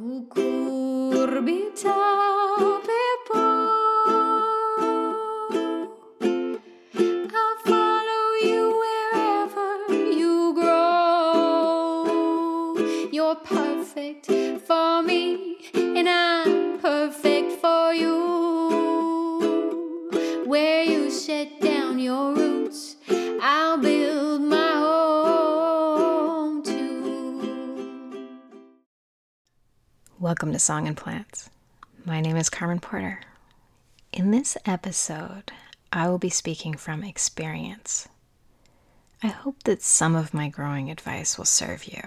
Cucurbita pepo. I'll follow you wherever you grow. You're perfect Welcome to Song and Plants. My name is Carmen Porter. In this episode, I will be speaking from experience. I hope that some of my growing advice will serve you,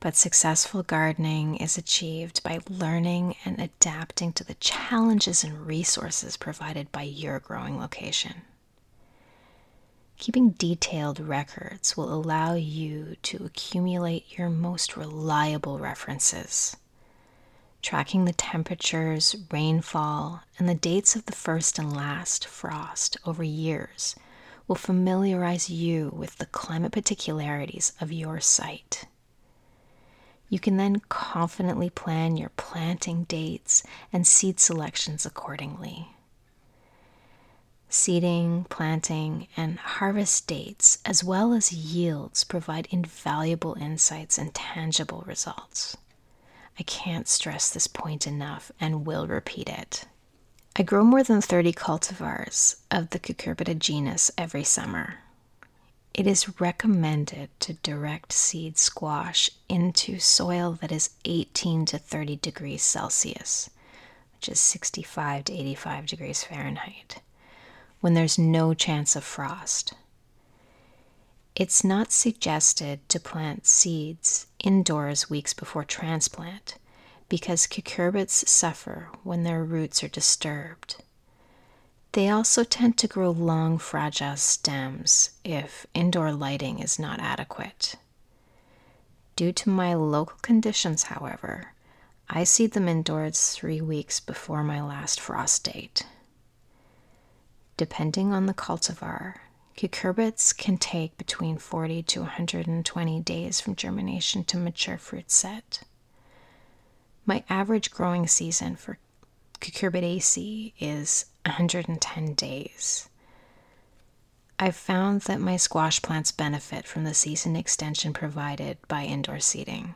but successful gardening is achieved by learning and adapting to the challenges and resources provided by your growing location. Keeping detailed records will allow you to accumulate your most reliable references. Tracking the temperatures, rainfall, and the dates of the first and last frost over years will familiarize you with the climate particularities of your site. You can then confidently plan your planting dates and seed selections accordingly. Seeding, planting, and harvest dates, as well as yields, provide invaluable insights and tangible results. I can't stress this point enough and will repeat it. I grow more than 30 cultivars of the Cucurbita genus every summer. It is recommended to direct seed squash into soil that is 18 to 30 degrees Celsius, which is 65 to 85 degrees Fahrenheit, when there's no chance of frost. It's not suggested to plant seeds indoors weeks before transplant because cucurbits suffer when their roots are disturbed. They also tend to grow long, fragile stems if indoor lighting is not adequate. Due to my local conditions, however, I seed them indoors three weeks before my last frost date. Depending on the cultivar, cucurbits can take between 40 to 120 days from germination to mature fruit set. My average growing season for cucurbitaceae is 110 days. I've found that my squash plants benefit from the season extension provided by indoor seeding.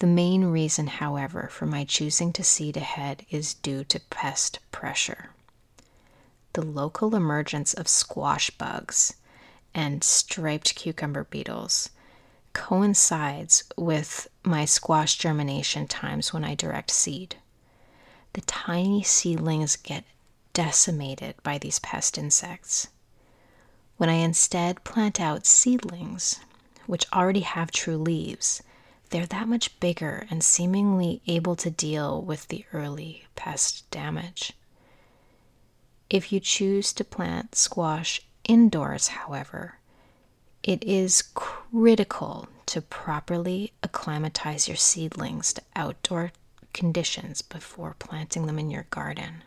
The main reason, however, for my choosing to seed ahead is due to pest pressure. The local emergence of squash bugs and striped cucumber beetles coincides with my squash germination times when I direct seed. The tiny seedlings get decimated by these pest insects. When I instead plant out seedlings, which already have true leaves, they're that much bigger and seemingly able to deal with the early pest damage. If you choose to plant squash indoors, however, it is critical to properly acclimatize your seedlings to outdoor conditions before planting them in your garden.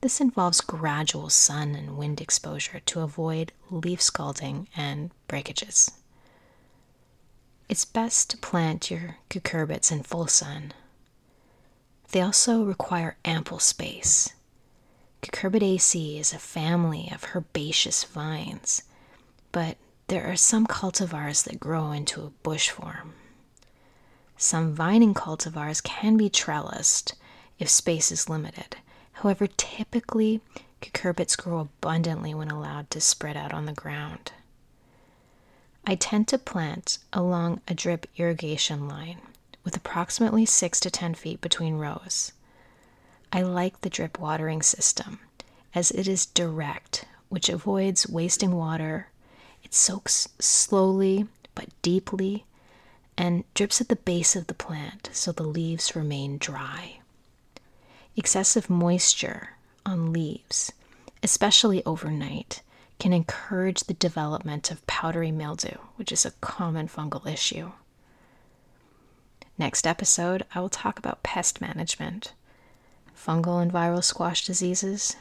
This involves gradual sun and wind exposure to avoid leaf scalding and breakages. It's best to plant your cucurbits in full sun. They also require ample space. Cucurbitaceae is a family of herbaceous vines, but there are some cultivars that grow into a bush form. Some vining cultivars can be trellised if space is limited. However, typically, cucurbits grow abundantly when allowed to spread out on the ground. I tend to plant along a drip irrigation line with approximately 6 to 10 feet between rows. I like the drip watering system as it is direct, which avoids wasting water. It soaks slowly but deeply and drips at the base of the plant so the leaves remain dry. Excessive moisture on leaves, especially overnight, can encourage the development of powdery mildew, which is a common fungal issue. Next episode, I will talk about pest management, fungal and viral squash diseases,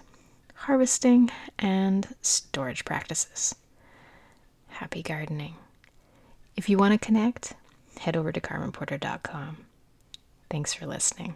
harvesting, and storage practices. Happy gardening. If you want to connect, head over to carmenporter.com. Thanks for listening.